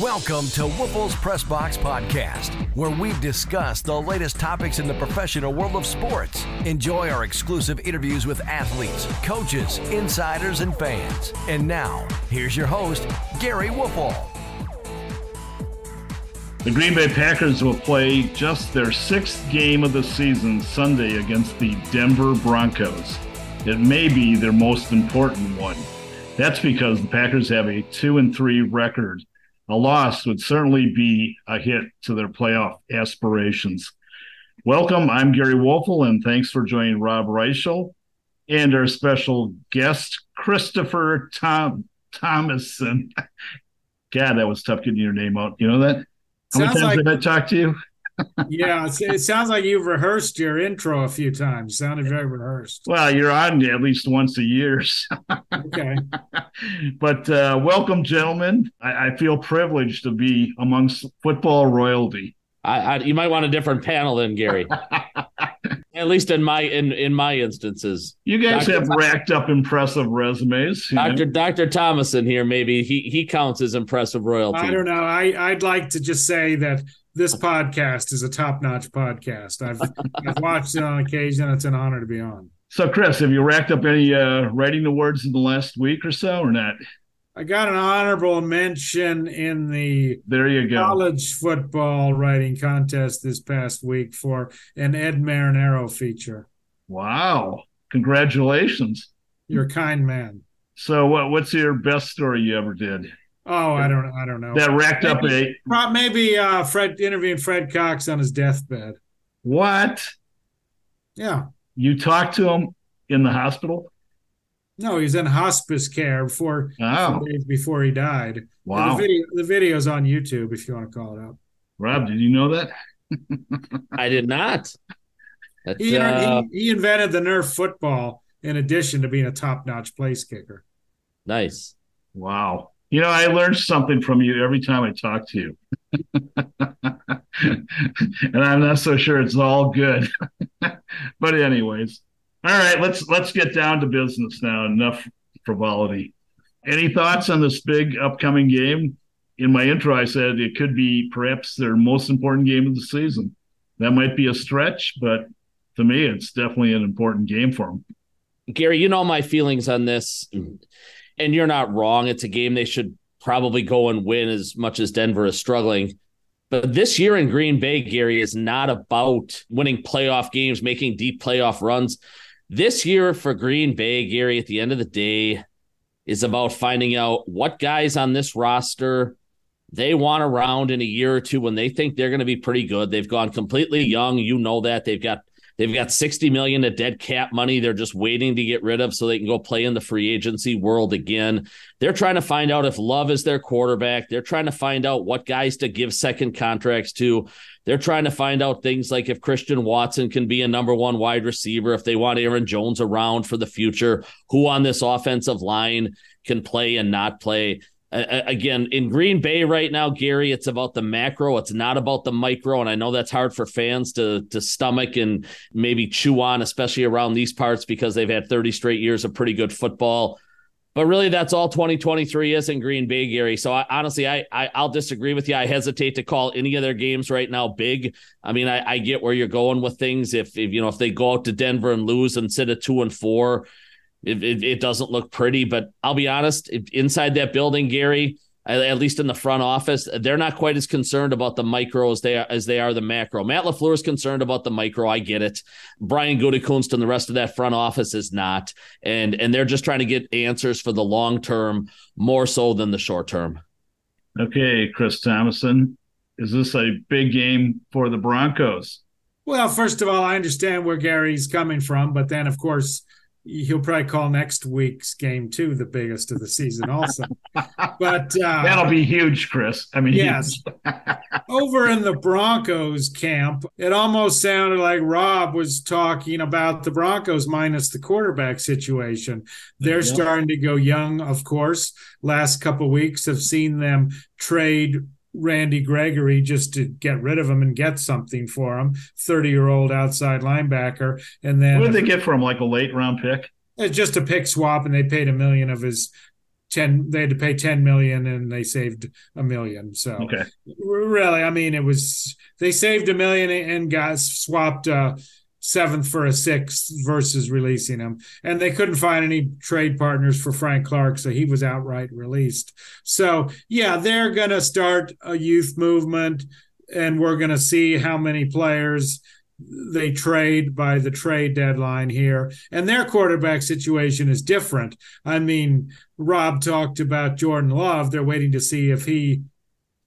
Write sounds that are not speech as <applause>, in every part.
Welcome to Woelfel's Press Box Podcast, where we discuss the latest topics in the professional world of sports. Enjoy our exclusive interviews with athletes, coaches, insiders, and fans. And now, here's your host, Gery Woelfel. The Green Bay Packers will play just their sixth game of the season Sunday against the Denver Broncos. It may be their most important one. That's because the Packers have a two and three record a loss would certainly be a hit to their playoff aspirations. Welcome. I'm Gery Woelfel, and thanks for joining Rob Reischel and our special guest, Christopher Tom Tomasson. <laughs> God, that was tough getting your name out. You know that? How Sounds many times like, did I talk to you? Yeah, it sounds like you've rehearsed your intro a few times. Sounded very rehearsed. Well, you're on at least once a year. <laughs> So. okay. but uh, welcome, gentlemen. I, I, feel privileged to be amongst football royalty. I, I, you might want a different panel than Gery. <laughs> at least in my in in my instances. You guys Dr. have racked up impressive resumes. Doctor Doctor Tomasson here, maybe he he counts as impressive royalty. I don't know. I I'd like to just say that this podcast is a top-notch podcast. I've, <laughs> I've watched it on occasion. It's an honor to be on. So, Chris, have you racked up any uh, writing awards in the last week or so, or not? I got an honorable mention in the there you go college football writing contest this past week for an Ed Marinaro feature. Wow! Congratulations. You're a kind man. So, what, what's your best story you ever did? Oh, I don't, I don't know. That racked maybe, up a maybe uh, Fred interviewing Fred Cox on his deathbed. What? Yeah. You talked to him in the hospital? No, he's in hospice care before oh. days before he died. Wow. The video, the video's on YouTube if you want to call it up. Rob, did you know that? <laughs> I did not. He, uh, he, he invented the Nerf football in addition to being a top-notch place kicker. Nice. Wow. You know, I learned something from you every time I talk to you. <laughs> and I'm not so sure it's all good. <laughs> but anyways. All right, let's let's get down to business now. Enough frivolity. Any thoughts on this big upcoming game? In my intro, I said it could be perhaps their most important game of the season. That might be a stretch, but to me, it's definitely an important game for them. Gery, you know my feelings on this and you're not wrong. It's a game they should probably go and win as much as Denver is struggling. But this year in Green Bay, Gery, is not about winning playoff games, making deep playoff runs. This year for Green Bay, Gery, at the end of the day, is about finding out what guys on this roster they want around in a year or two when they think they're going to be pretty good. They've gone completely young. You know that. They've got They've got 60 million of dead cap money they're just waiting to get rid of so they can go play in the free agency world again. They're trying to find out if Love is their quarterback. They're trying to find out what guys to give second contracts to. They're trying to find out things like if Christian Watson can be a number one wide receiver, if they want Aaron Jones around for the future, who on this offensive line can play and not play again in Green Bay right now, Gery, it's about the macro. It's not about the micro, and I know that's hard for fans to to stomach and maybe chew on, especially around these parts because they've had 30 straight years of pretty good football. But really, that's all 2023 is in Green Bay, Gery. So I, honestly, I, I will disagree with you. I hesitate to call any of their games right now big. I mean, I, I get where you're going with things. If, if you know if they go out to Denver and lose and sit at two and four it, it, it doesn't look pretty, but I'll be honest, inside that building, Gery, at least in the front office, they're not quite as concerned about the micro as they are as they are the macro. Matt LaFleur is concerned about the micro. I get it. Brian Gutekunst and the rest of that front office is not, and and they're just trying to get answers for the long term more so than the short term. Okay, Chris Tomasson, is this a big game for the Broncos? Well, first of all, I understand where Gery's coming from, but then of course he'll probably call next week's game too the biggest of the season also. <laughs> But uh, that'll be huge chris. I mean yes. Over in the broncos camp it almost sounded like rob was talking about the broncos minus the quarterback situation. They're yeah. starting to go young of course. Last couple weeks have seen them trade Randy Gregory just to get rid of him and get something for him. Thirty year old outside linebacker, and then what did they get for him? Like a late round pick? It's just a pick swap, and they paid a million of his 10 they had to pay 10 million and they saved a million so okay. really i mean it was they saved a million and got swapped uh seventh for a sixth versus releasing him and they couldn't find any trade partners for frank clark so he was outright released so yeah they're going to start a youth movement and we're going to see how many players they trade by the trade deadline here. And their quarterback situation is different. I mean, Rob talked about Jordan Love. They're waiting to see if he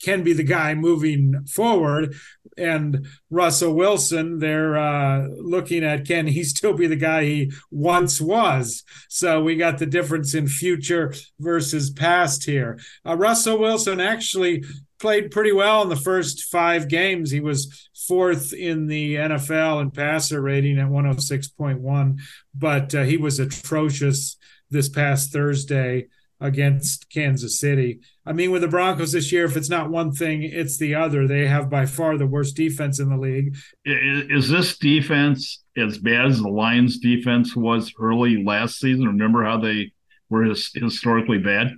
can be the guy moving forward. And Russell Wilson, they're uh, looking at can he still be the guy he once was? So we got the difference in future versus past here. Uh, Russell Wilson actually played pretty well in the first five games. He was fourth in the NFL in passer rating at 106.1, but uh, he was atrocious this past Thursday against Kansas City. I mean, with the Broncos this year, if it's not one thing, it's the other. They have by far the worst defense in the league. Is this defense as bad as the Lions defense was early last season? Remember how they were historically bad?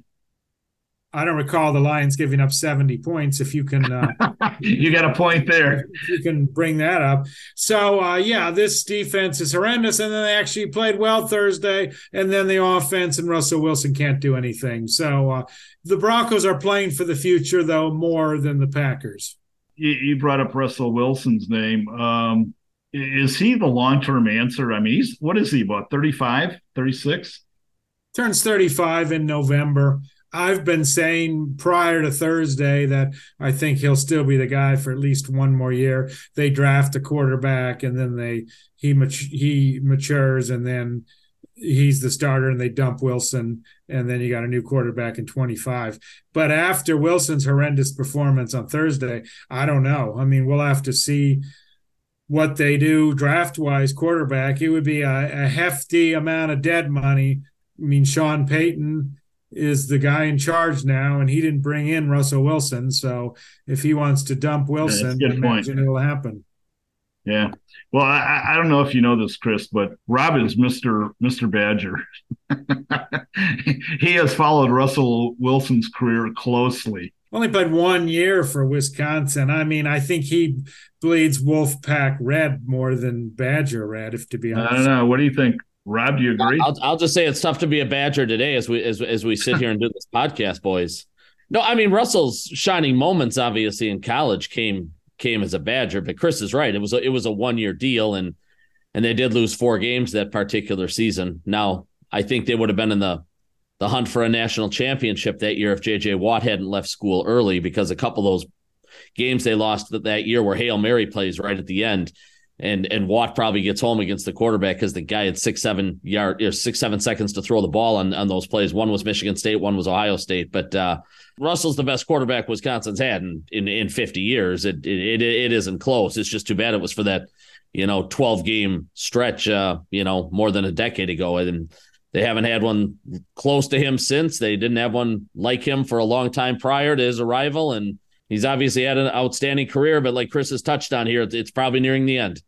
I don't recall the Lions giving up 70 points. If you can, uh, <laughs> you got a point there. you can bring that up. So, uh, yeah, this defense is horrendous. And then they actually played well Thursday. And then the offense and Russell Wilson can't do anything. So, uh, the Broncos are playing for the future, though, more than the Packers. You, you brought up Russell Wilson's name. Um, is he the long term answer? I mean, he's what is he, about 35, 36? Turns 35 in November. I've been saying prior to Thursday that I think he'll still be the guy for at least one more year. They draft a quarterback and then they he he matures and then he's the starter and they dump Wilson and then you got a new quarterback in 25. But after Wilson's horrendous performance on Thursday, I don't know. I mean, we'll have to see what they do draft wise quarterback. It would be a, a hefty amount of dead money. I mean, Sean Payton is the guy in charge now, and he didn't bring in Russell Wilson. So if he wants to dump Wilson, yeah, imagine it'll happen. Yeah. Well, I, I don't know if you know this, Chris, but Rob is Mister Mister Badger. <laughs> he has followed Russell Wilson's career closely. Only played one year for Wisconsin. I mean, I think he bleeds Wolfpack red more than Badger red. If to be honest, I don't know. What do you think, Rob, do you agree? I'll, I'll, just say it's tough to be a Badger today as we as, as we sit here and do this <laughs> podcast, boys. No, I mean Russell's shining moments, obviously in college came came as a Badger, but Chris is right. It was a, it was a one year deal, and and they did lose four games that particular season. Now I think they would have been in the the hunt for a national championship that year if JJ Watt hadn't left school early, because a couple of those games they lost that year where Hail Mary plays right at the end and and Watt probably gets home against the quarterback because the guy had six seven yard or six seven seconds to throw the ball on on those plays. One was Michigan State, one was Ohio State. But uh, Russell's the best quarterback Wisconsin's had in in, in fifty years. It, it it isn't close. It's just too bad it was for that you know twelve game stretch. Uh, you know more than a decade ago, and they haven't had one close to him since. They didn't have one like him for a long time prior to his arrival, and. He's obviously had an outstanding career, but like Chris has touched on here, it's probably nearing the end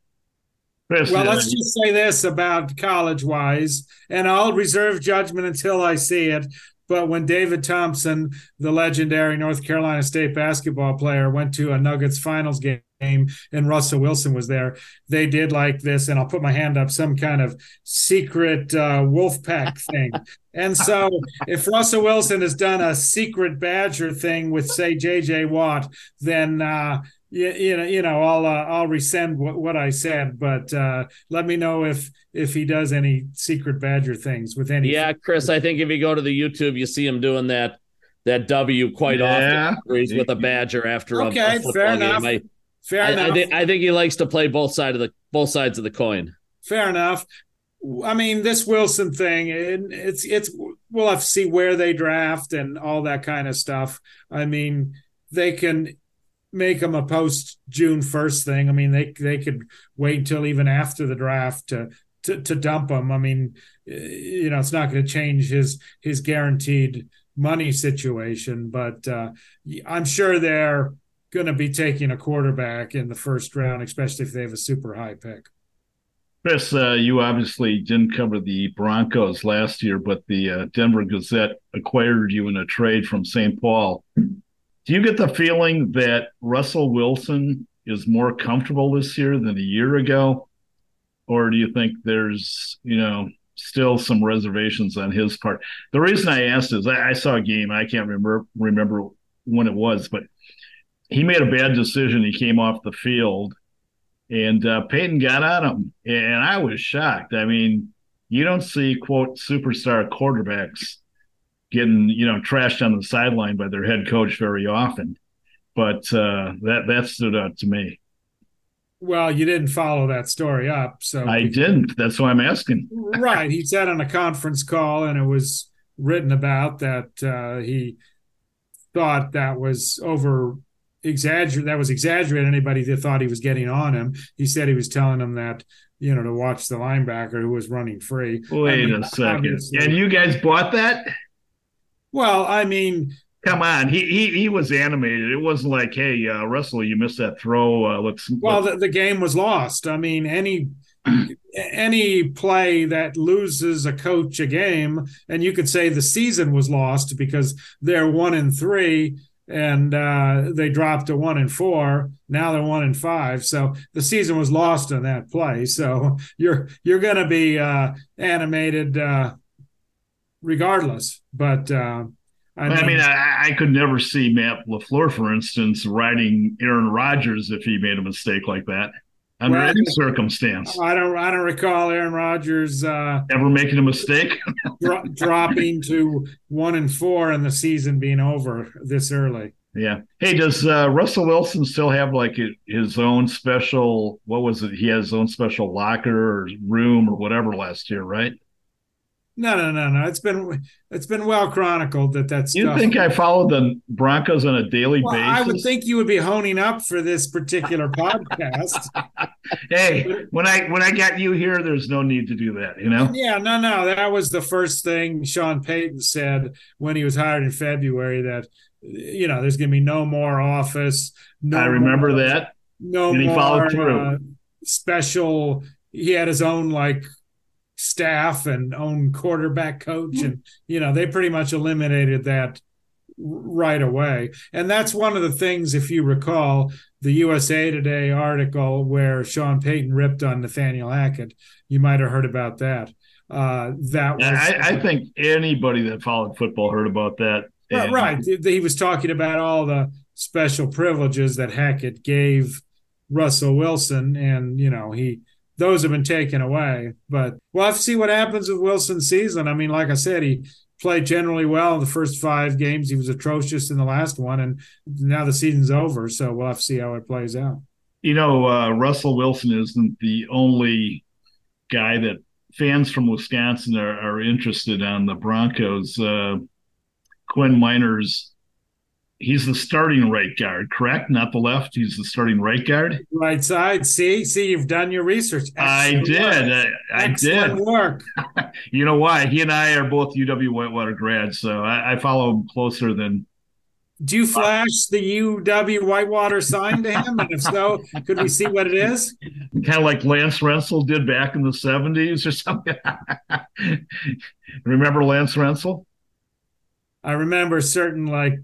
well, let's just say this about college wise, and I'll reserve judgment until I see it. But when David Thompson, the legendary North Carolina State basketball player, went to a Nuggets finals game and Russell Wilson was there, they did like this, and I'll put my hand up, some kind of secret uh, Wolfpack <laughs> thing. and so if Russell Wilson has done a secret Badger thing with, say, JJ Watt, then uh, you, you know, you know, I'll uh, I'll resend what, what I said, but uh, let me know if if he does any secret Badger things with any. Yeah, Chris, I think if you go to the YouTube, you see him doing that that W quite yeah. often. he's with a Badger after okay, a, a fair enough. I, fair I, enough. I, think, I think he likes to play both sides of the both sides of the coin. Fair enough. I mean, this Wilson thing, it, it's it's we'll have to see where they draft and all that kind of stuff. I mean, they can make them a post June first thing. I mean, they they could wait until even after the draft to to, to dump him. I mean, you know, it's not going to change his his guaranteed money situation, but uh, I'm sure they're going to be taking a quarterback in the first round, especially if they have a super high pick. Chris, uh, you obviously didn't cover the Broncos last year, but the uh, Denver Gazette acquired you in a trade from St. Paul. Do you get the feeling that Russell Wilson is more comfortable this year than a year ago? Or do you think there's, you know, still some reservations on his part? The reason I asked is I, I saw a game, I can't remember remember when it was, but he made a bad decision. He came off the field and uh, Payton got on him, and I was shocked. I mean, you don't see quote superstar quarterbacks getting you know trashed on the sideline by their head coach very often, but uh, that that stood out to me. Well, you didn't follow that story up, so I didn't. That's why I'm asking. <laughs> right, he said on a conference call, and it was written about that uh, he thought that was over exaggerate that was exaggerated anybody that thought he was getting on him he said he was telling him that you know to watch the linebacker who was running free wait I mean, a second and you guys bought that well i mean come on he he, he was animated it wasn't like hey uh, russell you missed that throw uh, let's well let's... The, the game was lost i mean any <clears throat> any play that loses a coach a game and you could say the season was lost because they're one in three and uh, they dropped to one and four. Now they're one and five. So the season was lost on that play. So <laughs> you're you're going to be uh, animated uh, regardless. But uh, I mean, I, mean I, I, could never see Matt LaFleur, for instance, riding Aaron Rodgers if he made a mistake like that under well, any circumstance. I don't. I don't recall Aaron Rodgers uh, ever making a mistake, <laughs> dro- dropping to one and four and the season being over this early. Yeah. Hey, does uh, Russell Wilson still have like his own special? What was it? He has his own special locker or room or whatever last year, right? No, no, no, no. It's been it's been well chronicled that that's. You think I follow the Broncos on a daily well, basis? I would think you would be honing up for this particular podcast. <laughs> hey, when I when I got you here, there's no need to do that. You know. Yeah, no, no. That was the first thing Sean Payton said when he was hired in February. That you know, there's going to be no more office. No I remember more, that. No and he more, followed through. Uh, special. He had his own like staff and own quarterback coach and you know they pretty much eliminated that right away. And that's one of the things if you recall the usa today article where sean payton ripped on nathaniel hackett. You might have heard about that. Uh, that was I, I, think anybody that followed football heard about that. And, right. He was talking about all the special privileges that hackett gave russell wilson and you know he those have been taken away. But we'll have to see what happens with Wilson's season. I mean, like I said, he played generally well in the first five games. He was atrocious in the last one, and now the season's over. So we'll have to see how it plays out. You know, uh, Russell Wilson isn't the only guy that fans from Wisconsin are, are interested on the Broncos. Uh, Quinn Meinerz he's the starting right guard, correct? Not the left. He's the starting right guard. Right side. See, see, you've done your research. Excellent I did. Work. I, I did. work. <laughs> you know why? He and I are both UW Whitewater grads, so I, I follow him closer than. Do you flash the UW Whitewater sign to him? And if so, could we see what it is? Kind of like Lance Rentzel did back in the 70s or something. <laughs> Remember Lance Rentzel? I remember certain like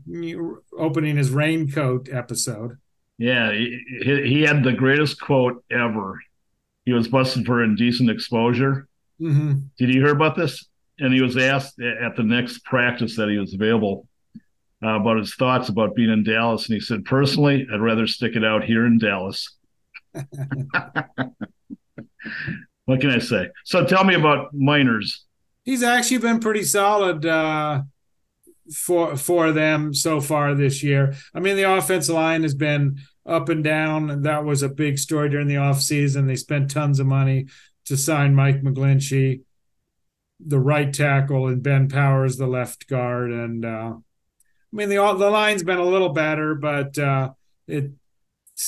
opening his raincoat episode. Yeah, he, he had the greatest quote ever. He was busted for indecent exposure. Mm-hmm. Did you hear about this? And he was asked at the next practice that he was available uh, about his thoughts about being in Dallas, and he said, "Personally, I'd rather stick it out here in Dallas." <laughs> what can I say? So, tell me about Meinerz. He's actually been pretty solid. Uh, for for them so far this year. I mean, the offensive line has been up and down. That was a big story during the offseason. They spent tons of money to sign Mike McGlinchey, the right tackle, and Ben Powers, the left guard. And uh, I mean, the the line's been a little better, but uh, it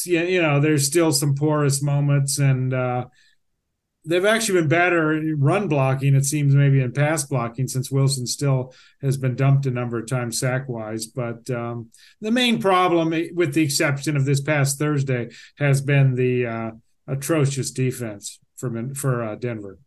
you know there's still some porous moments and. Uh, they've actually been better in run blocking, it seems, maybe in pass blocking, since Wilson still has been dumped a number of times sack wise. But um, the main problem, with the exception of this past Thursday, has been the uh, atrocious defense for for uh, Denver.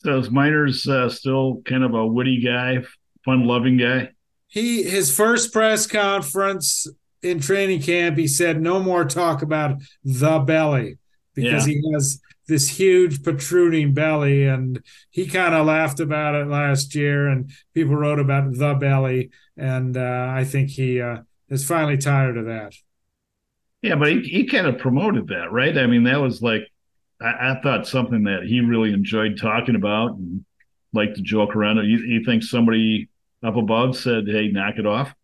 So is Meinerz uh, still kind of a witty guy, fun-loving guy? He his first press conference in training camp, he said no more talk about the belly because yeah. he has this huge protruding belly and he kind of laughed about it last year and people wrote about the belly and uh, i think he uh, is finally tired of that. Yeah but he, he kind of promoted that right? I mean that was like I, I, thought something that he really enjoyed talking about and liked to joke around. You, you think somebody up above said hey knock it off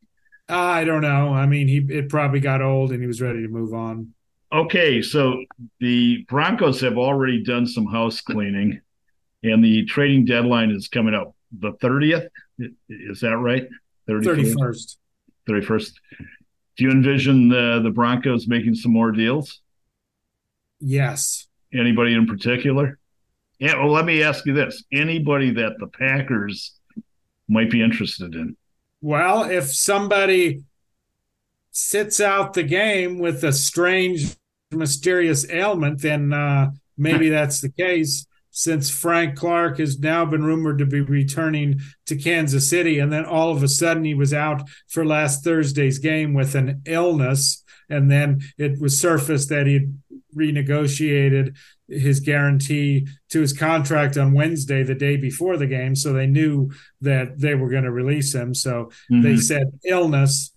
i don't know. I mean he it probably got old and he was ready to move on Okay, so the Broncos have already done some house cleaning, and the trading deadline is coming up the 30th. Is that right? 31st. 31st. Do you envision the, the Broncos making some more deals? Yes. Anybody in particular? Yeah, well, let me ask you this. Anybody that the Packers might be interested in? Well, if somebody sits out the game with a strange, mysterious ailment, then uh, maybe <laughs> that's the case. Since Frank Clark has now been rumored to be returning to Kansas City, and then all of a sudden he was out for last Thursday's game with an illness, and then it was surfaced that he renegotiated his guarantee to his contract on Wednesday, the day before the game. So they knew that they were going to release him. So mm-hmm. they said illness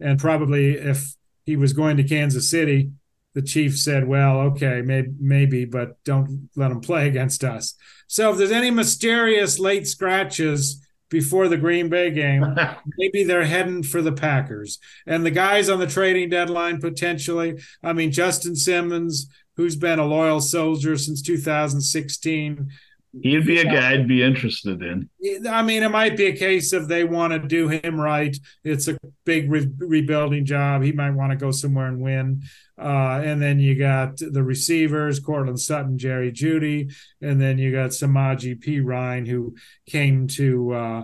and probably if he was going to Kansas City, the chief said, "Well, okay, maybe, maybe, but don't let him play <laughs> against us." So if there's any mysterious late scratches before the Green Bay game, <laughs> maybe they're heading for the Packers. And the guys on the trading deadline potentially, I mean, Justin Simmons, who's been a loyal soldier since 2016, He'd be a guy I'd be interested in. I mean, it might be a case of they want to do him right. It's a big re- rebuilding job. He might want to go somewhere and win. Uh, and then you got the receivers, Courtland Sutton, Jerry Jeudy, and then you got Samaje Perine, who came to uh,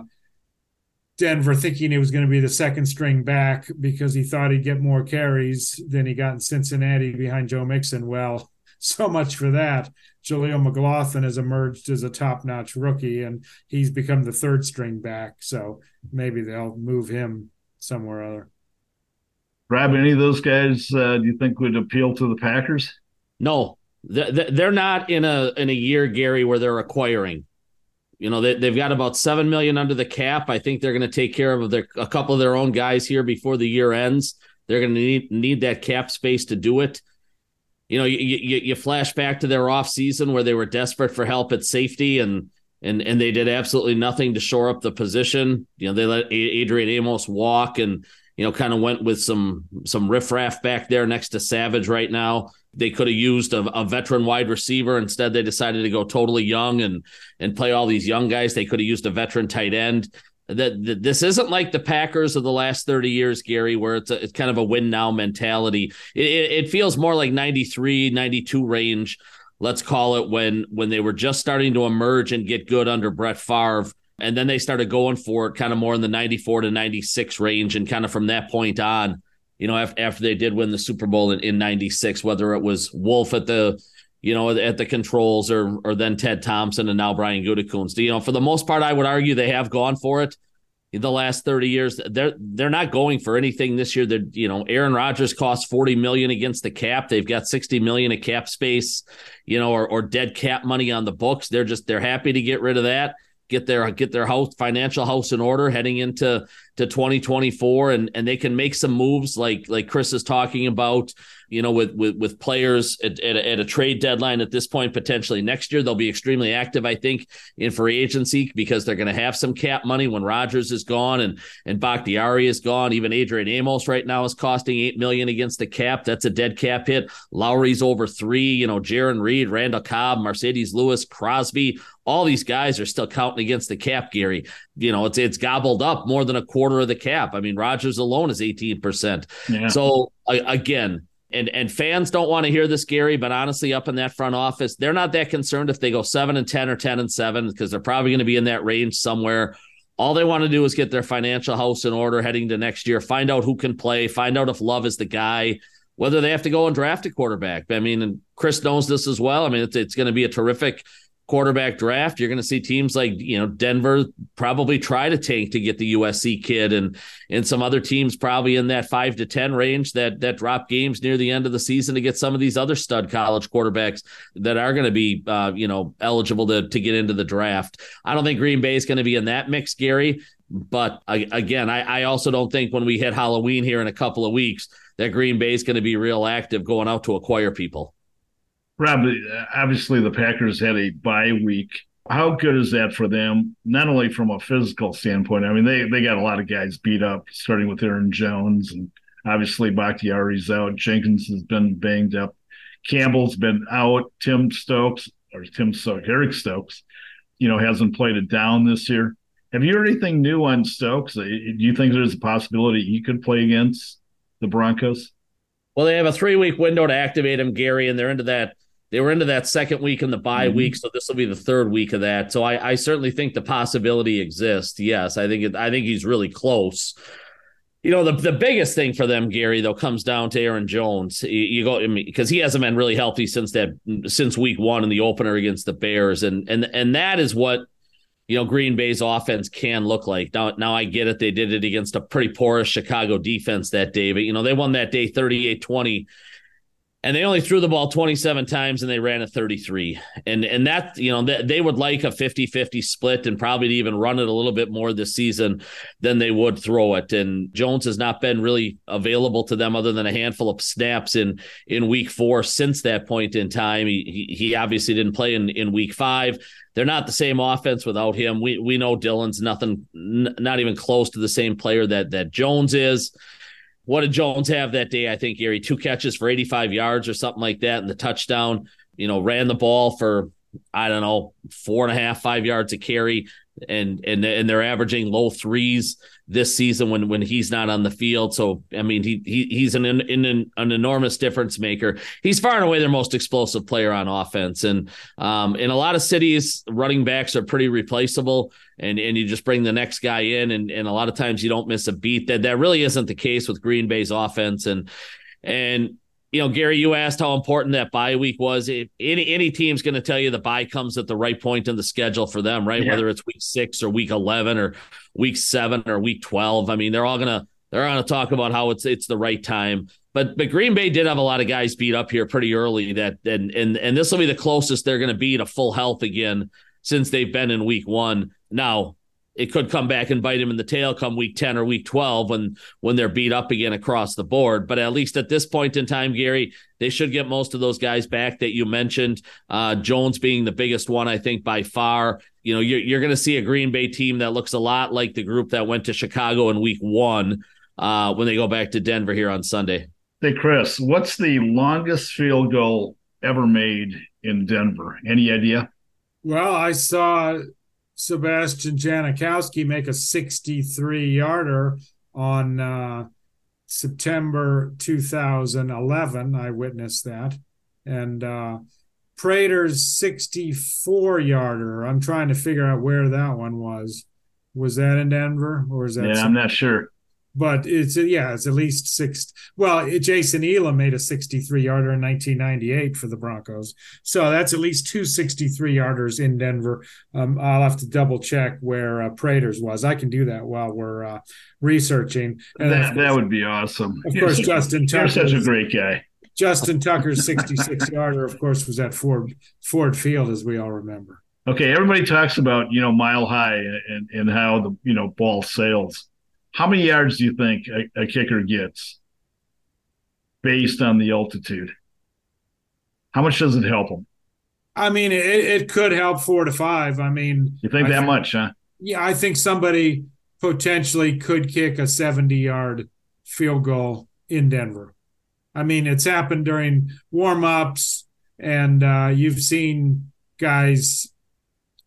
Denver thinking he was going to be the second string back because he thought he'd get more carries than he got in Cincinnati behind Joe Mixon. Well, <laughs> so much for that. Jaleel McLaughlin has emerged as a top notch rookie and he's become the third string back. So maybe they'll move him somewhere or other. Rob, any of those guys uh, do you think would appeal to the Packers? No, they're not in a in a year, Gery, where they're acquiring. You know, they, they've got about seven million under the cap. I think they're going to take care of their a couple of their own guys here before the year ends. They're going to need need that cap space to do it you know, you, you, you flash back to their off season where they were desperate for help at safety and and and they did absolutely nothing to shore up the position. You know, they let Adrian Amos walk and you know kind of went with some some riffraff back there next to Savage right now. They could have used a, a, veteran wide receiver. Instead, they decided to go totally young and and play all these young guys. They could have used a veteran tight end that this isn't like the Packers of the last 30 years, Gery, where it's a, it's kind of a win now mentality. It, it, feels more like 93, 92 range, let's call it when when they were just starting to emerge and get good under Brett Favre. And then they started going for it kind of more in the 94 to 96 range. And kind of from that point on, you know, after, after they did win the Super Bowl in, in 96, whether it was Wolf at the you know, at the controls or or then Ted Thompson and now Brian Gutekunst. You know, for the most part, I would argue they have gone for it in the last 30 years. They're they're not going for anything this year. They're, you know, Aaron Rodgers cost 40 million against the cap. They've got 60 million of cap space, you know, or, or dead cap money on the books. They're just they're happy to get rid of that get their get their house financial house in order heading into to 2024 and and they can make some moves like like Chris is talking about you know with with with players at, at, a, at a trade deadline at this point potentially next year they'll be extremely active I think in free agency because they're going to have some cap money when Rodgers is gone and and Bakhtiari is gone even Adrian Amos right now is costing 8 million against the cap that's a dead cap hit Lowry's over 3 you know Jarran Reed Randall Cobb Marcedes Lewis Crosby all these guys are still counting against the cap, Gery. You know, it's it's gobbled up more than a quarter of the cap. I mean, Rodgers alone is 18%. Yeah. So again, and and fans don't want to hear this, Gery, but honestly, up in that front office, they're not that concerned if they go seven and ten or ten and seven, because they're probably going to be in that range somewhere. All they want to do is get their financial house in order heading to next year, find out who can play, find out if Love is the guy. whether they have to go and draft a quarterback. I mean, and Chris knows this as well. I mean, it's, it's going to be a terrific quarterback draft. You're going to see teams like you know Denver probably try to tank to get the USC kid, and and some other teams probably in that five to ten range that that drop games near the end of the season to get some of these other stud college quarterbacks that are going to be uh, you know eligible to to get into the draft. I don't think Green Bay is going to be in that mix, Gery. But again, I, I also don't think when we hit Halloween here in a couple of weeks that Green Bay is going to be real active going out to acquire people. Rob, obviously the Packers had a bye week. How good is that for them? Not only from a physical standpoint. I mean, they they got a lot of guys beat up, starting with Aaron Jones, and obviously Bakhtiari's out. Jenkins has been banged up. Campbell's been out. Tim Stokes or Tim Stokes, Eric Stokes, you know, hasn't played it down this year. Have you heard anything new on Stokes? Uh, do you think there's a possibility he could play against the Broncos? Well, they have a three week window to activate him, Gery, and they're into that they were into that second week in the bye mm-hmm. week, so this will be the third week of that. So I, I certainly think the possibility exists. Yes, I think it, I think he's really close. You know, the, the biggest thing for them, Gery, though, comes down to Aaron Jones. You, you go because he hasn't been really healthy since that since week one in the opener against the Bears, and and and that is what you know Green Bay's offense can look like. Now, now I get it; they did it against a pretty porous Chicago defense that day, but you know they won that day 38-20 and they only threw the ball 27 times and they ran a 33 and and that you know they, they would like a 50-50 split and probably to even run it a little bit more this season than they would throw it. And jones has not been really available to them other than a handful of snaps in in week four since that point in time. He he, he obviously didn't play in in week five. They're not the same offense without him. We we know dillon's nothing n- not even close to the same player that that jones is what did Jones have that day? I think Gery two catches for 85 yards or something like that, and the touchdown. You know, ran the ball for I don't know four and a half, five yards a carry, and and and they're averaging low threes this season when when he's not on the field. So I mean, he, he he's an, an an enormous difference maker. He's far and away their most explosive player on offense, and um, in a lot of cities, running backs are pretty replaceable. And and you just bring the next guy in, and and a lot of times you don't miss a beat. That that really isn't the case with Green Bay's offense, and and you know, Gery, you asked how important that bye week was. If any any team's going to tell you the bye comes at the right point in the schedule for them, right? Yeah. Whether it's week six or week eleven or week seven or week twelve. I mean, they're all gonna they're gonna talk about how it's it's the right time. But but Green Bay did have a lot of guys beat up here pretty early. That and and and this will be the closest they're going to be to full health again since they've been in week one. Now it could come back and bite him in the tail come week 10 or week 12 when when they're beat up again across the board. But at least at this point in time gery they should get most of those guys back that you mentioned. Uh, jones being the biggest one i think by far. You know you're, you're going to see a green bay team that looks a lot like the group that went to chicago in week one uh, when they go back to denver here on sunday. Hey chris what's the longest field goal ever made in denver? Any idea? Well i saw Sebastian Janikowski make a 63 yarder on uh, September 2011. I witnessed that. And uh, Prater's 64 yarder. I'm trying to figure out where that one was. Was that in Denver or is that? Yeah, I'm not sure but it's yeah, it's at least six. Well, Jason Elam made a 63 yarder in 1998 for the Broncos, so that's at least two 63 yarders in Denver. Um, I'll have to double check where uh, Prater's was. I can do that while we're uh, researching. And that, that would be awesome. Of course, you're <laughs> Justin Tucker. You're such a great guy. Justin Tucker's 66 yarder, of course, was at Ford Ford Field, as we all remember. Okay, everybody talks about you know mile high and and how the you know ball sails how many yards do you think a, a kicker gets based on the altitude? How much does it help them? I mean, it, it could help four to five. I mean, you think I that think, much, huh? Yeah, I think somebody potentially could kick a 70 yard field goal in Denver. I mean, it's happened during warm ups, and uh, you've seen guys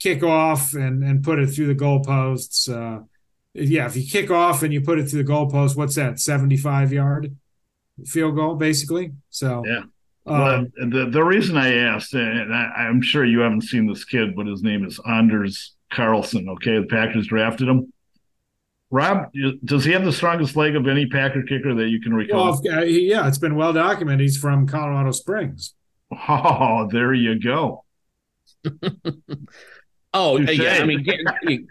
kick off and, and put it through the goalposts. Uh, yeah, if you kick off and you put it through the goalpost, what's that? Seventy-five yard field goal, basically. So yeah. Um, well, the the reason I asked, and I, am sure you haven't seen this kid, but his name is Anders Carlson. Okay, the Packers drafted him. Rob, does he have the strongest leg of any Packer kicker that you can recall? Well, uh, yeah, it's been well documented. He's from Colorado Springs. Oh, there you go. <laughs> oh, yeah. I mean, <laughs>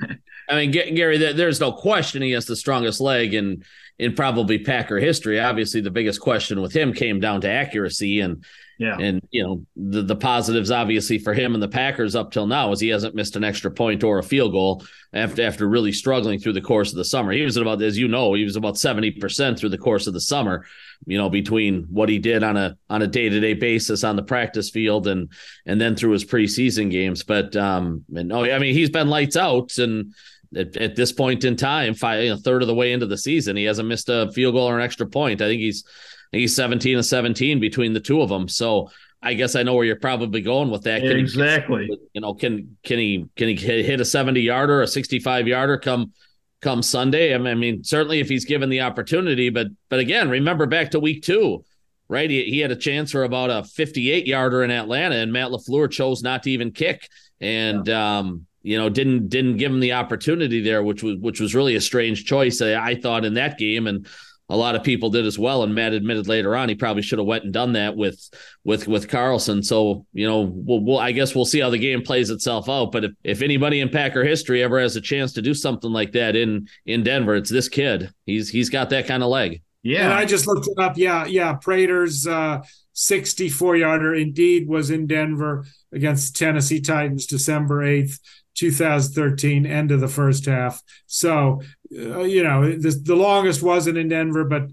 I mean, Gery, there's no question he has the strongest leg in in probably Packer history. Obviously, the biggest question with him came down to accuracy and yeah. And you know, the the positives obviously for him and the Packers up till now is he hasn't missed an extra point or a field goal after after really struggling through the course of the summer. He was about as you know, he was about 70% through the course of the summer, you know, between what he did on a on a day-to-day basis on the practice field and and then through his preseason games. But um and oh I mean he's been lights out and at, at this point in time, five, you know, third of the way into the season, he hasn't missed a field goal or an extra point. I think he's he's 17 and 17 between the two of them. So I guess I know where you're probably going with that. Can exactly. He, you know, can can he can he hit a 70 yarder, a 65 yarder come come Sunday? I mean, certainly if he's given the opportunity, but but again, remember back to week two, right? He, he had a chance for about a 58 yarder in Atlanta, and Matt LaFleur chose not to even kick, and yeah. um, you know, didn't didn't give him the opportunity there, which was which was really a strange choice. I, I thought in that game, and a lot of people did as well. And Matt admitted later on he probably should have went and done that with with with Carlson. So you know, we'll, we'll, I guess we'll see how the game plays itself out. But if, if anybody in Packer history ever has a chance to do something like that in in Denver, it's this kid. He's he's got that kind of leg. Yeah, and I just looked it up. Yeah, yeah, Prater's uh, 64 yarder indeed was in Denver against Tennessee Titans December 8th. 2013, end of the first half. So, uh, you know, the, the longest wasn't in Denver, but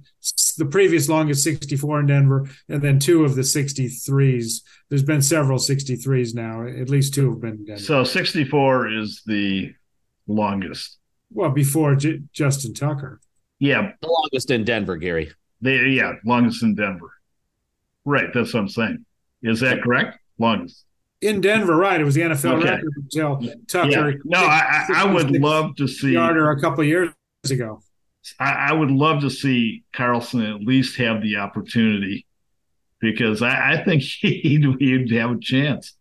the previous longest 64 in Denver, and then two of the 63s. There's been several 63s now. At least two have been Denver. So 64 is the longest. Well, before J- Justin Tucker. Yeah. The longest in Denver, Gery. They, yeah, longest in Denver. Right. That's what I'm saying. Is that correct? Longest in Denver, right? It was the NFL okay. record until Tucker. Yeah. No, I, I would love to see Yarder a couple years ago. I, I, would love to see Carlson at least have the opportunity because I, I think <laughs> he'd, he'd have a chance.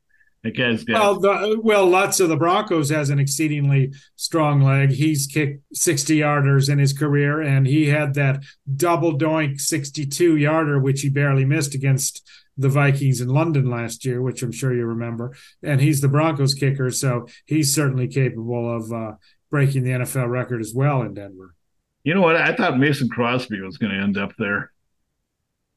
That guy's got. Well, the, well, Lutz of the Broncos has an exceedingly strong leg. He's kicked 60 yarders in his career, and he had that double doink 62 yarder, which he barely missed against the Vikings in London last year, which I'm sure you remember. And he's the Broncos kicker, so he's certainly capable of uh, breaking the NFL record as well in Denver. You know what? I thought Mason Crosby was going to end up there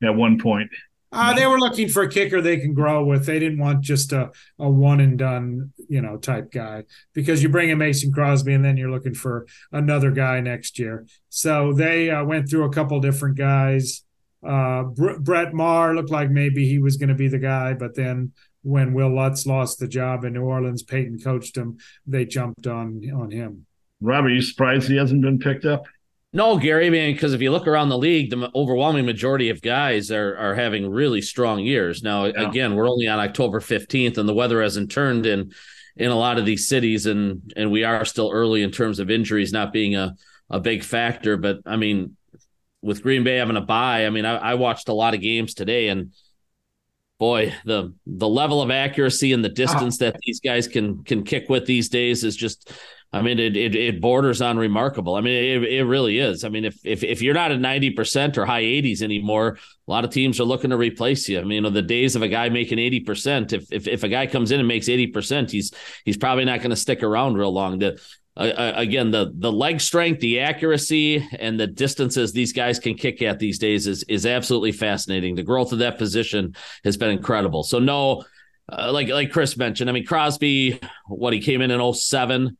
at one point. Uh, they were looking for a kicker they can grow with. They didn't want just a, a one and done, you know, type guy because you bring in Mason Crosby and then you're looking for another guy next year. So they uh, went through a couple different guys. Uh, Brett Maher looked like maybe he was going to be the guy, but then when Will Lutz lost the job in New Orleans, Payton coached him. They jumped on on him. Rob, are you surprised he hasn't been picked up? No, Gery, man, because if you look around the league, the overwhelming majority of guys are are having really strong years. Now, yeah. again, we're only on October fifteenth, and the weather hasn't turned in in a lot of these cities, and and we are still early in terms of injuries not being a a big factor. But I mean, with Green Bay having a bye, I mean, I, I, watched a lot of games today, and boy, the the level of accuracy and the ah. distance that these guys can can kick with these days is just. I mean, it, it, it borders on remarkable. I mean, it, it really is. I mean, if, if if you're not at ninety percent or high eighties anymore, a lot of teams are looking to replace you. I mean, you know, the days of a guy making eighty percent. If, if if a guy comes in and makes eighty percent, he's he's probably not going to stick around real long. The again the the leg strength the accuracy and the distances these guys can kick at these days is is absolutely fascinating. The growth of that position has been incredible. So no uh, like like chris mentioned i mean crosby what he came in in 07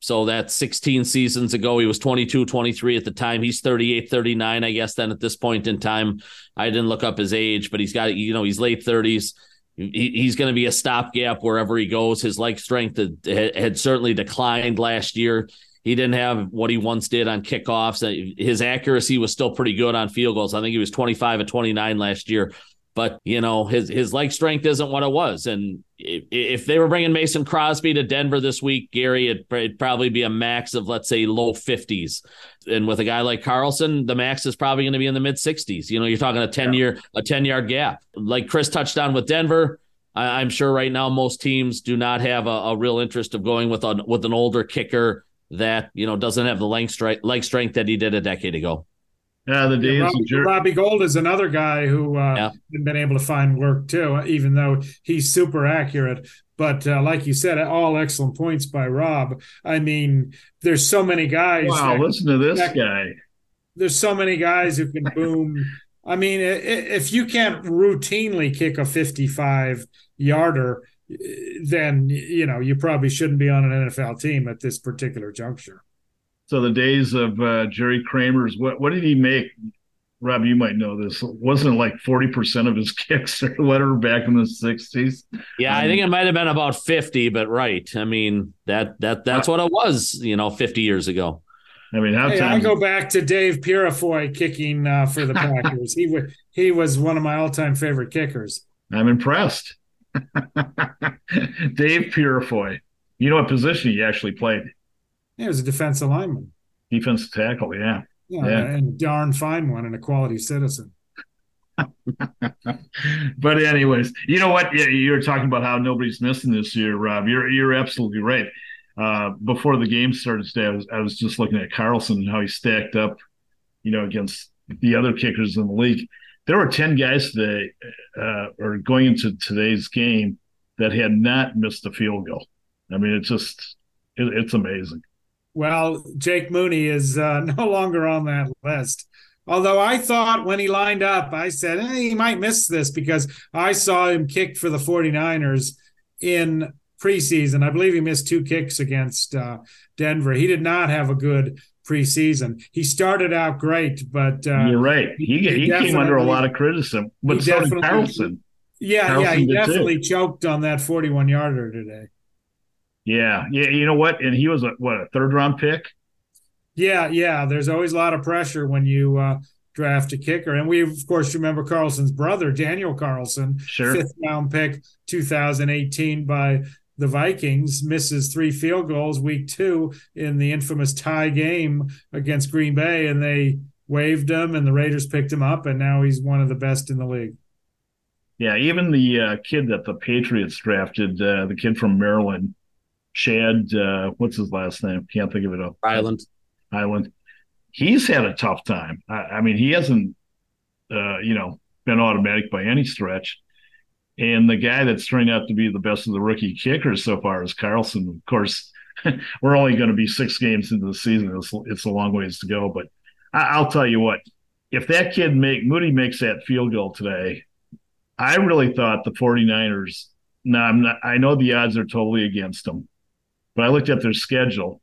so that's 16 seasons ago. He was 22 23 at the time. He's 38 39 i guess then at this point in time. I didn't look up his age but he's got you know he's late 30s he's going to be a stopgap wherever he goes. His leg strength had, had, certainly declined last year. He didn't have what he once did on kickoffs. His accuracy was still pretty good on field goals. I think he was 25 and 29 last year but you know his his leg strength isn't what it was. And if, if they were bringing Mason Crosby to Denver this week, Gery, it'd, it'd, probably be a max of let's say low fifties. And with a guy like Carlson, the max is probably going to be in the mid sixties. You know, you're talking a ten year a ten yard gap. Like Chris touched on with Denver. I, am sure right now most teams do not have a, a real interest of going with a with an older kicker that you know doesn't have the leg strength leg strength that he did a decade ago. Yeah, the days yeah, Robbie, Jer- Robbie, Gould is another guy who uh, yeah. hasn't been able to find work too, even though he's super accurate. But uh, like you said, all excellent points by Rob. I mean, there's so many guys. Wow, that, listen to this that, guy. There's so many guys who can boom. I mean, if you can't routinely kick a 55 yarder, then you know you probably shouldn't be on an NFL team at this particular juncture. So the days of uh, Jerry Kramer's, what what did he make? Rob, you might know this. Wasn't it like forty percent of his <laughs> kicks or whatever back in the sixties? Yeah, um, I think it might have been about fifty, but right. I mean that that that's what it was, you know, fifty years ago. I mean, how hey, I go back to Dave Pureifory kicking uh, for the <laughs> Packers. he was he was one of my all time favorite kickers. I'm impressed. <laughs> Dave Pureifory. You know what position he actually played? He was a defensive lineman. Defensive tackle, yeah. Yeah, yeah. and darn fine one and a quality citizen. <laughs> but anyways, you know what? You're talking about how nobody's missing this year, Rob. You're you're absolutely right. Uh, before the game started today, I was, I was just looking at Carlson and how he stacked up, you know, against the other kickers in the league there were 10 guys today uh, or going into today's game that had not missed a field goal. I mean, it's just, it, it's amazing. Well, Jake Moody is uh, <laughs> no longer on that list. Although I thought when he lined up, I said eh, he might miss this because I saw him kick for the 49ers in preseason. I believe he missed two kicks against uh, Denver. He did not have a good preseason. He started out great, but uh, you're right. He, he, he came under a lot of criticism, but so did Carlson. Yeah, Carlson yeah, he definitely too. choked on that 41 yarder today. Yeah, yeah. You know what? And he was a what a third round pick. Yeah, yeah. There's always a lot of pressure when you uh, draft a kicker, and we of course remember Carlson's brother, Daniel Carlson, sure. fifth round pick, 2018 by the Vikings misses three field goals week two in the infamous tie game against Green Bay, and they waived him, and the Raiders picked him up, and now he's one of the best in the league. Yeah, even the uh, kid that the Patriots drafted, uh, the kid from Maryland, Chad, uh, what's his last name? Can't think of it. Ryland. Ryland. He's had a tough time. I, I mean, he hasn't, uh, you know, been automatic by any stretch. And the guy that's turned out to be the best of the rookie kickers so far is Carlson. Of course, <laughs> we're only going to be six games into the season. It's, it's a long ways to go. But I, will tell you what, if that kid make Moody makes that field goal today, I really thought the 49ers. Now I'm not, I know the odds are totally against them, but I looked at their schedule.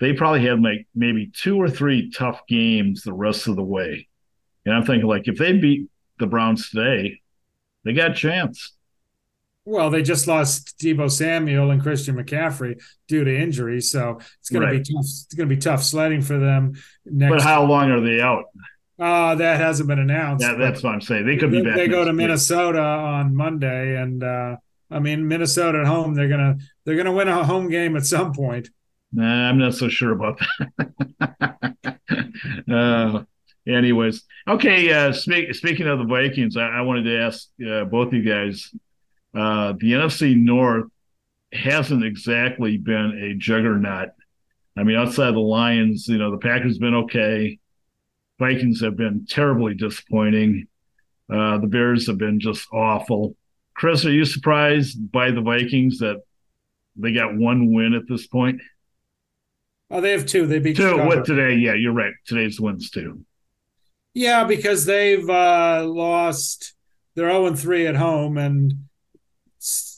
They probably had like maybe two or three tough games the rest of the way. And I'm thinking like if they beat the Browns today, they got a chance. Well, they just lost Deebo Samuel and Christian McCaffrey due to injury, so it's going right. to be tough. It's going to be tough sledding for them. Next but how long are they out? Uh, that hasn't been announced. Yeah, that's what I'm saying. They could be back. They go to Minnesota on Monday, and uh, I mean Minnesota at home. They're gonna they're gonna win a home game at some point. Nah, I'm not so sure about that. <laughs> uh, anyways, okay. Uh, speak, speaking of the Vikings, I, I wanted to ask uh, both you guys. Uh, the NFC North hasn't exactly been a juggernaut. I mean, outside the Lions, you know, the Packers been okay. Vikings have been terribly disappointing. Uh, the Bears have been just awful. Chris, are you surprised by the Vikings that they got one win at this point? Oh, they have two. They beat two. What today? Yeah, you're right. Today's wins two. Yeah, because they've uh, lost. They're zero oh and three at home, and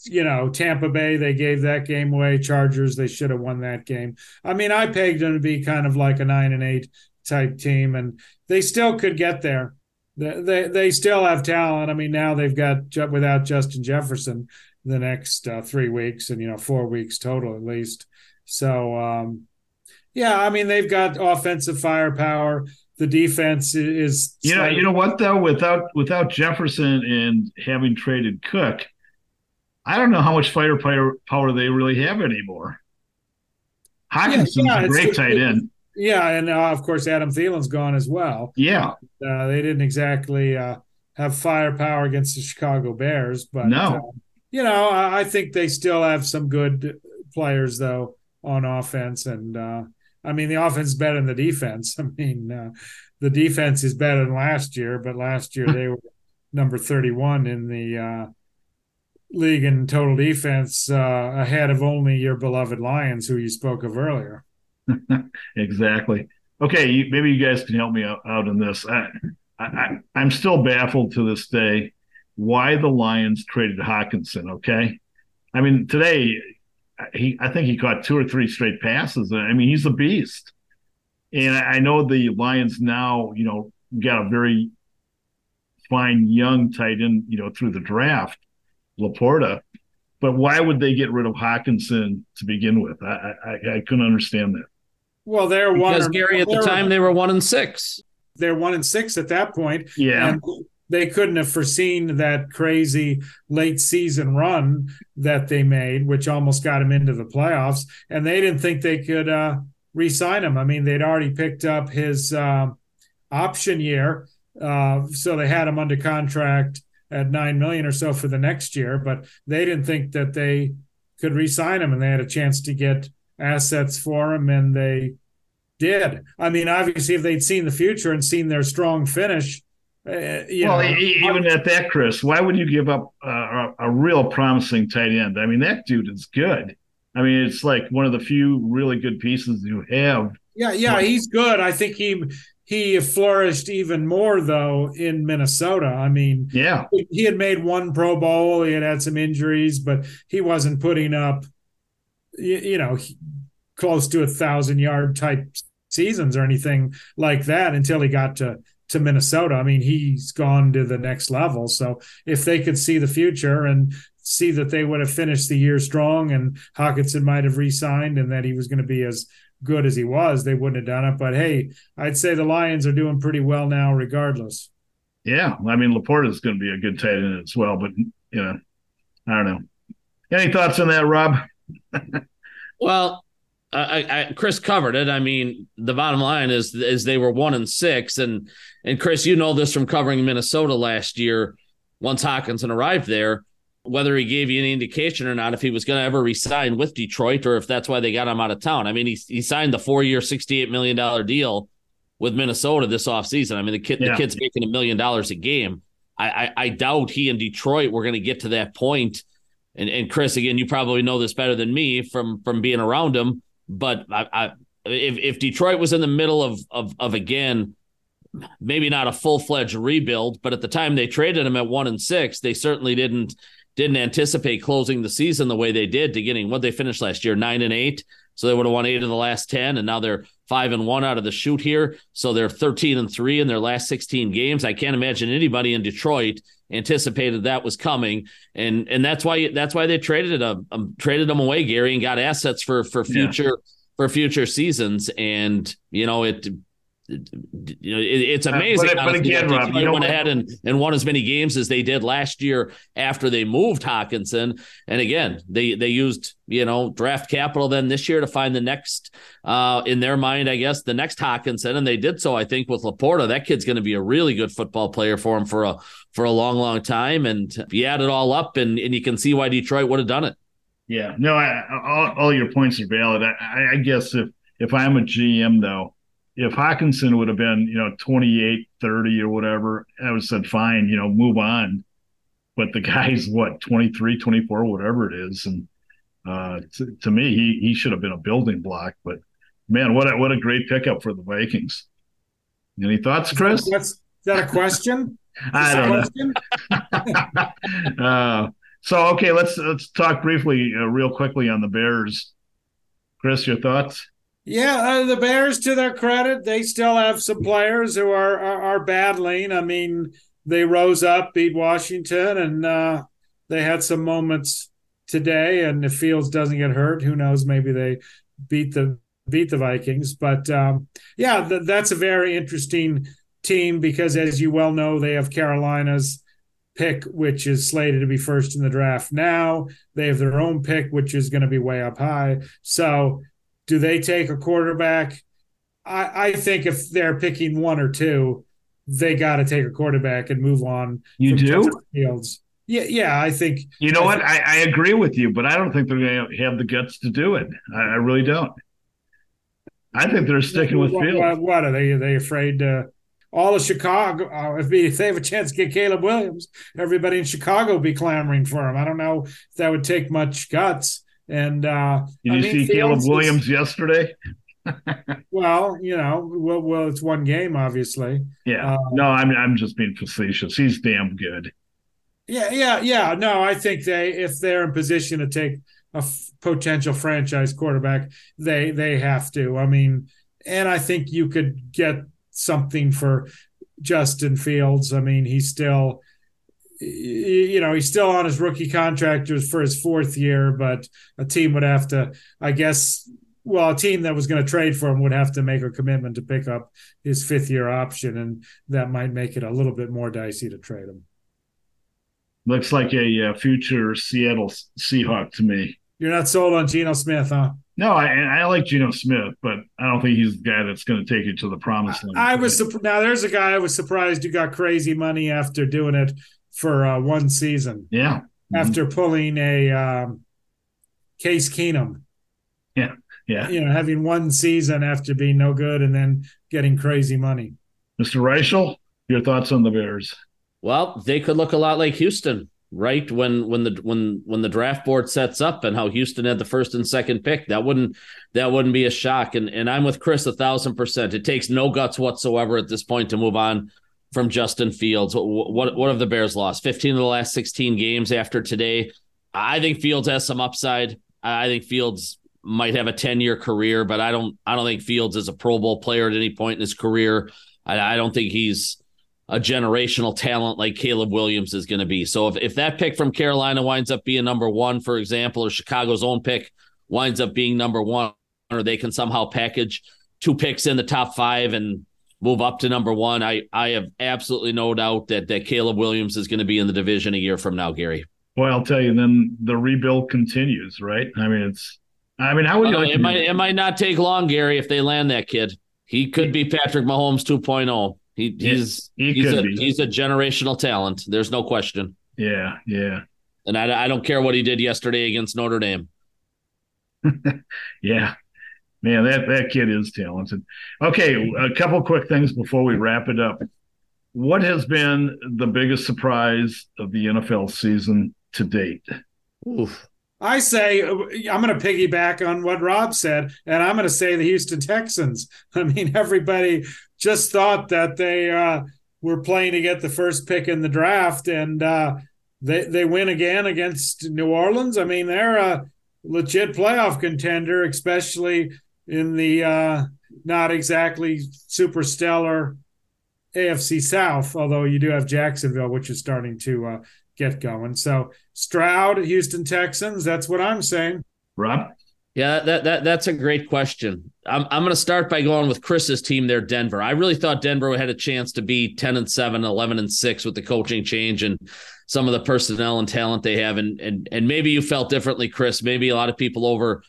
you know Tampa Bay. They gave that game away. Chargers. They should have won that game. I mean, I pegged them to be kind of like a nine and eight type team, and they still could get there. They they, they still have talent. I mean, now they've got without Justin Jefferson the next uh, three weeks, and you know four weeks total at least. So. um yeah, I mean they've got offensive firepower the defense is. You know, you know what though, without without Jefferson and having traded Cook, I don't know how much firepower power they really have anymore. Hockenson's yeah, yeah, a great tight end. Yeah, and uh, of course Adam Thielen's gone as well. Yeah, uh, they didn't exactly uh, have firepower against the Chicago Bears, but no, uh, you know I think they still have some good players though on offense, and uh, I mean, the offense is better than the defense. <laughs> I mean, uh, the defense is better than last year, but last year <laughs> they were number 31 in the uh, league in total defense, uh, ahead of only your beloved Lions, who you spoke of earlier. <laughs> exactly. Okay, you, maybe you guys can help me out, out in this. I, I, I'm still baffled to this day why the Lions traded Hockenson. Okay, I mean today he I think he caught two or three straight passes. I mean he's a beast, and I know the Lions now you know got a very fine young tight end you know through the draft, LaPorta. But why would they get rid of Hockenson to begin with? I I, I couldn't understand that. Well, they're because one. Gery at the time they were one and six. They're one and six at that point. Yeah. And they couldn't have foreseen that crazy late season run that they made, which almost got them into the playoffs. And they didn't think they could uh, re-sign him. I mean, they'd already picked up his uh, option year, uh, so they had him under contract at nine million or so for the next year. But they didn't think that they could re-sign him, and they had a chance to get assets for him, and they did. I mean, obviously, if they'd seen the future and seen their strong finish, uh, well, know, even at that, Chris, why would you give up a, a, real promising tight end? I mean, that dude is good. I mean, it's like one of the few really good pieces you have. Yeah, yeah, he's good. I think he he flourished even more though in Minnesota. I mean, yeah, he had made one Pro Bowl. He had had some injuries, but he wasn't putting up, you, you know, close to a thousand yard type seasons or anything like that until he got to to Minnesota. I mean, he's gone to the next level. So if they could see the future and see that they would have finished the year strong and Hockenson might have re-signed and that he was going to be as good as he was, they wouldn't have done it. But hey, I'd say the Lions are doing pretty well now, regardless. Yeah, I mean, LaPorta is going to be a good tight end as well. But you know, I don't know. Any thoughts on that, Rob? <laughs> well, I, I, Chris covered it. I mean, the bottom line is is they were one and six, and and Chris, you know this from covering Minnesota last year. Once Hockenson arrived there, whether he gave you any indication or not, if he was going to ever resign with Detroit, or if that's why they got him out of town. I mean, he he signed the four year, sixty eight million dollar deal with Minnesota this offseason. I mean, the kid yeah. the kid's making a million dollars a game. I, I I doubt he and Detroit were going to get to that point. And and Chris, again, you probably know this better than me from from being around him but I, I, if if Detroit was in the middle of of of again, maybe not a full fledged rebuild, but at the time they traded him at one and six, they certainly didn't didn't anticipate closing the season the way they did to getting what they finished last year nine and eight. So they would have won eight of the last ten, and now they're five and one out of the shoot here. So they're thirteen and three in their last sixteen games. I can't imagine anybody in Detroit anticipated that was coming, and and that's why that's why they traded them um, traded them away, Gery, and got assets for for future yeah. for future seasons. And you know it you know, it, it's amazing. Uh, but, but again, Rob, you know, went ahead and, and won as many games as they did last year after they moved Hockenson. And again, they they used you know draft capital then this year to find the next, uh, in their mind, I guess the next Hockenson, and they did so. I think with LaPorta, that kid's going to be a really good football player for him for a for a long, long time. And you add it all up, and and you can see why Detroit would have done it. Yeah, no, I, all, all your points are valid. I, I guess if if I'm a GM though if Hockenson would have been, you know, 28, 30 or whatever, I would have said, fine, you know, move on. But the guy's <laughs> what, 23, 24, whatever it is. And uh, to, to me, he, he should have been a building block. But man, what a, what a great pickup for the Vikings. Any thoughts, Chris? That's, is that a question? <laughs> I don't know. <laughs> uh, so okay, let's let's talk briefly, uh, real quickly on the Bears. Chris, your thoughts? Yeah, uh, the Bears, to their credit, they still have some players who are are, are battling. I mean, they rose up, beat Washington, and uh, they had some moments today. And if Fields doesn't get hurt, who knows? Maybe they beat the beat the Vikings. But um, yeah, th- that's a very interesting team because, as you well know, they have Carolina's pick, which is slated to be first in the draft. Now they have their own pick, which is going to be way up high. So do they take a quarterback? I, I think if they're picking one or two, they got to take a quarterback and move on. You do Fields. Yeah, yeah. I think. You know I what? I, I, agree with you, but I don't think they're going to have the guts to do it. I, I really don't. I think they're sticking with what, Fields. What, what, are they? Are they afraid to? All of Chicago, uh, if, if they have a chance to get Caleb Williams, everybody in Chicago will be clamoring for him. I don't know if that would take much guts. And uh, did you I mean, see Caleb Williams yesterday? <laughs> <laughs> well, you know, well, well, it's one game, obviously. Yeah. Uh, no, I'm I'm just being facetious. He's damn good. Yeah, yeah, yeah. No, I think they if they're in position to take a f- potential franchise quarterback, they they have to. I mean, and I think you could get something for Justin Fields. I mean, he's still you know, he's still on his rookie contract for his fourth year, but a team would have to, I guess, well, a team that was going to trade for him would have to make a commitment to pick up his fifth year option, and that might make it a little bit more dicey to trade him. Looks like a uh, future Seattle Seahawk to me. You're not sold on Geno Smith, huh? No, I, I like Geno Smith, but I don't think he's the guy that's going to take you to the promised land. I was now. There's a guy I was surprised you got crazy money after doing it for uh, one season. Yeah, after mm-hmm. pulling a um, Case Keenum. Yeah, yeah. You know, having one season after being no good and then getting crazy money. Mr. Reischel, your thoughts on the Bears? Well, they could look a lot like Houston, right? When when the when when the draft board sets up and how Houston had the first and second pick, that wouldn't that wouldn't be a shock. And and I'm with Chris a thousand percent. It takes no guts whatsoever at this point to move on from Justin Fields. What what, have the Bears lost? 15 of the last 16 games after today. I think Fields has some upside. I think Fields might have a 10 year career, but I don't I don't think Fields is a Pro Bowl player at any point in his career. I, I don't think he's a generational talent like Caleb Williams is going to be. So if, if that pick from Carolina winds up being number one, for example, or Chicago's own pick winds up being number one, or they can somehow package two picks in the top five and move up to number one, I, I have absolutely no doubt that, that Caleb Williams is going to be in the division a year from now, Gery. Well, I'll tell you, then the rebuild continues, right? I mean, it's, I mean, how would you uh, like it? Might, it might not take long, Gery, if they land that kid. He could be Patrick Mahomes 2.0. He, he's he he's a be. he's a generational talent. There's no question. Yeah, yeah. And I, I don't care what he did yesterday against Notre Dame. <laughs> yeah, man, that that kid is talented. Okay, a couple quick things before we wrap it up. What has been the biggest surprise of the NFL season to date? Oof. I say I'm going to piggyback on what Rob said, and I'm going to say the Houston Texans. <laughs> I mean, everybody just thought that they uh, were playing to get the first pick in the draft, and uh, they they win again against New Orleans. I mean, they're a legit playoff contender, especially in the uh, not exactly super stellar AFC South. Although you do have Jacksonville, which is starting to uh, get going. So Stroud, Houston Texans. That's what I'm saying. Rob. Yeah, that that that's a great question. I'm I'm going to start by going with Chris's team there, Denver. I really thought Denver had a chance to be 10 and 7, 11 and 6 with the coaching change and some of the personnel and talent they have and and and maybe you felt differently, Chris. Maybe a lot of people over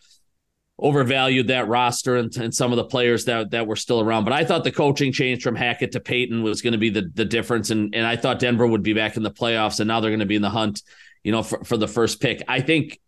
overvalued that roster and, and some of the players that that were still around. But I thought the coaching change from Hackett to Payton was going to be the the difference, and and I thought Denver would be back in the playoffs, and now they're going to be in the hunt, you know, for, for the first pick. I think.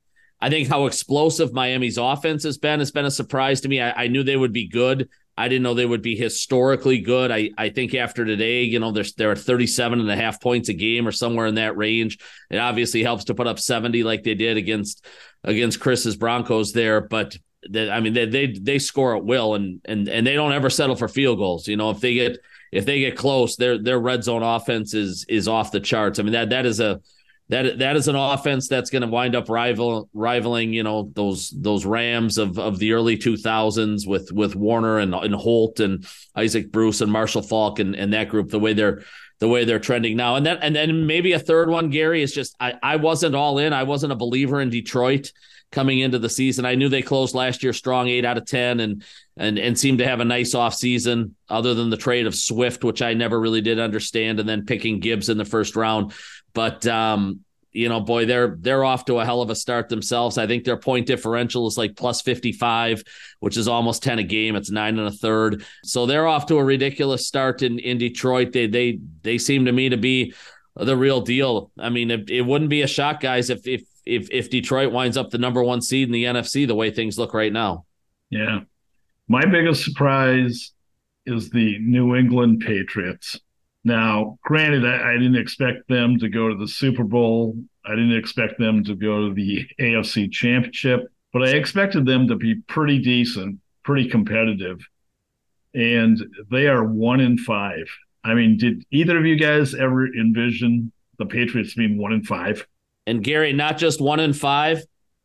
I think how explosive Miami's offense has been has been a surprise to me. I, I knew they would be good. I didn't know they would be historically good. I, I think after today, you know, they're, they're at 37 and a half points a game or somewhere in that range. It obviously helps to put up 70 like they did against against Chris's Broncos there. But that I mean they they they score at will and and and they don't ever settle for field goals. You know, if they get if they get close, their their red zone offense is is off the charts. I mean that that is a that that is an offense that's going to wind up rival rivaling you know those those Rams of of the early 2000s with with Warner and and Holt and Isaac Bruce and Marshall Faulk and and that group the way they're the way they're trending now and then and then maybe a third one Gery is just I I wasn't all in I wasn't a believer in Detroit coming into the season. I knew they closed last year strong, eight out of ten, and and and seemed to have a nice off season. Other than the trade of Swift, which I never really did understand, and then picking Gibbs in the first round, but um, you know, boy, they're they're off to a hell of a start themselves. I think their point differential is like plus 55, which is almost 10 a game. It's nine and a third. So they're off to a ridiculous start in, in Detroit. They they they seem to me to be the real deal. I mean, it, it wouldn't be a shock, guys, if if if if Detroit winds up the number one seed in the NFC the way things look right now. Yeah. My biggest surprise is the New England Patriots. Now, granted, I, I, didn't expect them to go to the Super Bowl. I didn't expect them to go to the AFC Championship, but I expected them to be pretty decent, pretty competitive. And they are one in five. I mean, did either of you guys ever envision the Patriots being one in five? And Gery, not just one in five,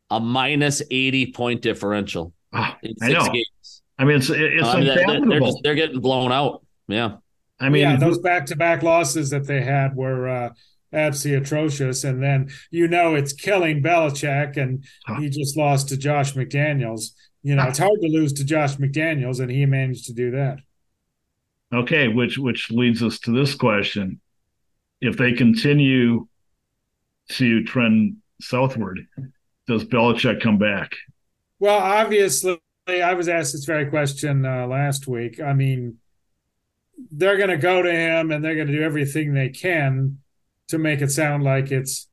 a minus 80 point differential. Oh, I know. Games. I mean, it's, it's uh, they're, just, they're getting blown out. Yeah. I mean, yeah, those back-to-back losses that they had were uh, absolutely atrocious, and then you know it's killing Belichick, and he just lost to Josh McDaniels. You know, it's hard to lose to Josh McDaniels, and he managed to do that. Okay, which which leads us to this question: If they continue to trend southward, does Belichick come back? Well, obviously, I was asked this very question uh, last week. I mean they're going to go to him and they're going to do everything they can to make it sound like it's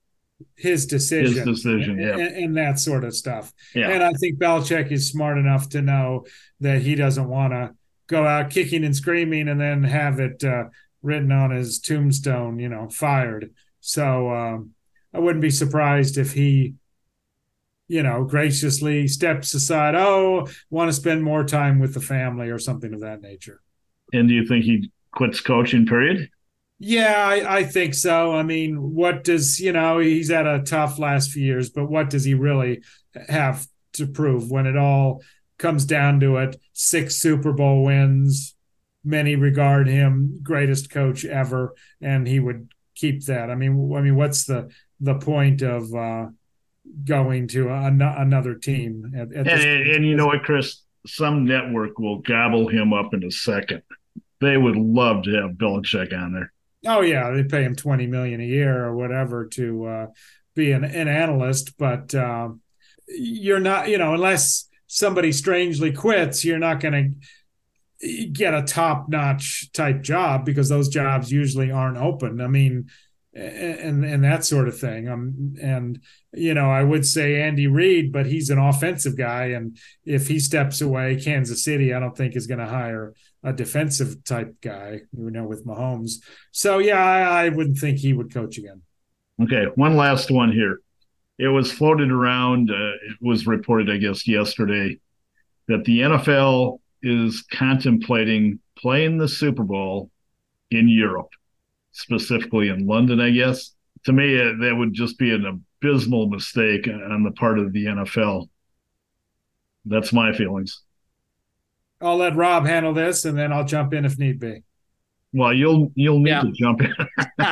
his decision, his decision, yeah, and, and, that sort of stuff. Yeah. And I think Belichick is smart enough to know that he doesn't want to go out kicking and screaming and then have it uh, written on his tombstone, you know, fired. So um, I wouldn't be surprised if he, you know, graciously steps aside. Oh, want to spend more time with the family or something of that nature. And do you think he quits coaching? Period. Yeah, I, I, think so. I mean, what does you know? He's had a tough last few years, but what does he really have to prove when it all comes down to it? Six Super Bowl wins. Many regard him greatest coach ever, and he would keep that. I mean, I mean, what's the the point of uh, going to a, another team? At, at and, and you know what, Chris? Some network will gobble him up in a second they would love to have Belichick on there. Oh yeah, they pay him twenty million a year or whatever to uh, be an, an, analyst, but uh, you're not, you know, unless somebody strangely quits, you're not going to get a top notch type job because those jobs usually aren't open. I mean, and and that sort of thing. Um, and you know, I would say Andy Reid, but he's an offensive guy, and if he steps away, Kansas City, I don't think is going to hire a defensive type guy, you know, with Mahomes. So yeah, I, I wouldn't think he would coach again. Okay, one last one here. It was floated around. Uh, it was reported, I guess, yesterday that the NFL is contemplating playing the Super Bowl in Europe, specifically in London. I guess to me uh, that would just be an abysmal mistake on the part of the NFL. That's my feelings. I'll let Rob handle this, and then I'll jump in if need be. Well, you'll you'll need yeah. to jump in. <laughs> well,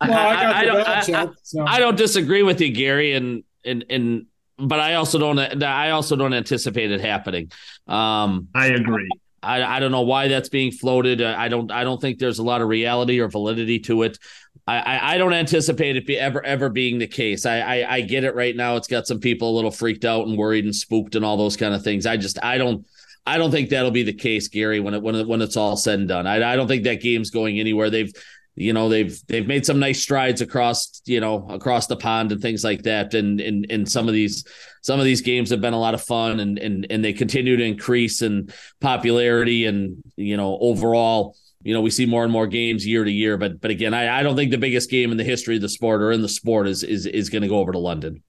I, I, don't, I, so. I don't disagree with you, Gery, and and and but I also don't I also don't anticipate it happening. Um, I agree. I, I don't know why that's being floated. Uh, I don't I don't think there's a lot of reality or validity to it. I, I don't anticipate it be ever ever being the case. I, I I get it right now. It's got some people a little freaked out and worried and spooked and all those kind of things. I just I don't I don't think that'll be the case, Gery, when it when it, when it's all said and done. I, I don't think that game's going anywhere. They've you know they've they've made some nice strides across you know across the pond and things like that. And and in some of these some of these games have been a lot of fun and and and they continue to increase in popularity and you know overall you know we see more and more games year to year. But but again I, I don't think the biggest game in the history of the sport or in the sport is is is going to go over to London.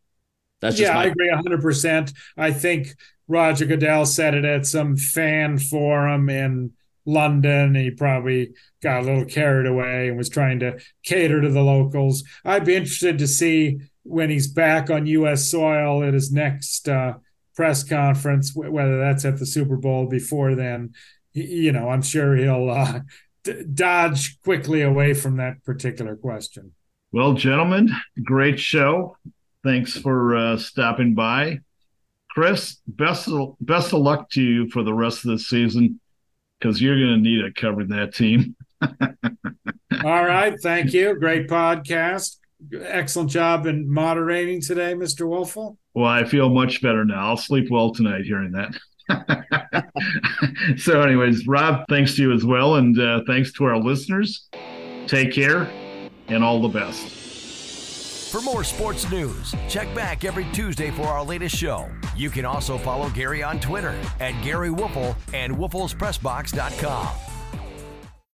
That's yeah, my- I agree 100%. I think Roger Goodell said it at some fan forum in London. He probably got a little carried away and was trying to cater to the locals. I'd be interested to see when he's back on U.S. soil at his next uh, press conference, whether that's at the Super Bowl before then. You know, I'm sure he'll uh, d- dodge quickly away from that particular question. Well, gentlemen, great show. Thanks for uh, stopping by. Chris, best of, best of luck to you for the rest of the season because you're going to need it covering that team. <laughs> All right. Thank you. Great podcast. Excellent job in moderating today, Mr. Woelfel. Well, I feel much better now. I'll sleep well tonight hearing that. <laughs> so, anyways, Rob, thanks to you as well. And uh, thanks to our listeners. Take care and all the best. For more sports news, check back every Tuesday for our latest show. You can also follow Gery on Twitter at Gery Woelfel and WoelfelsPressbox.com.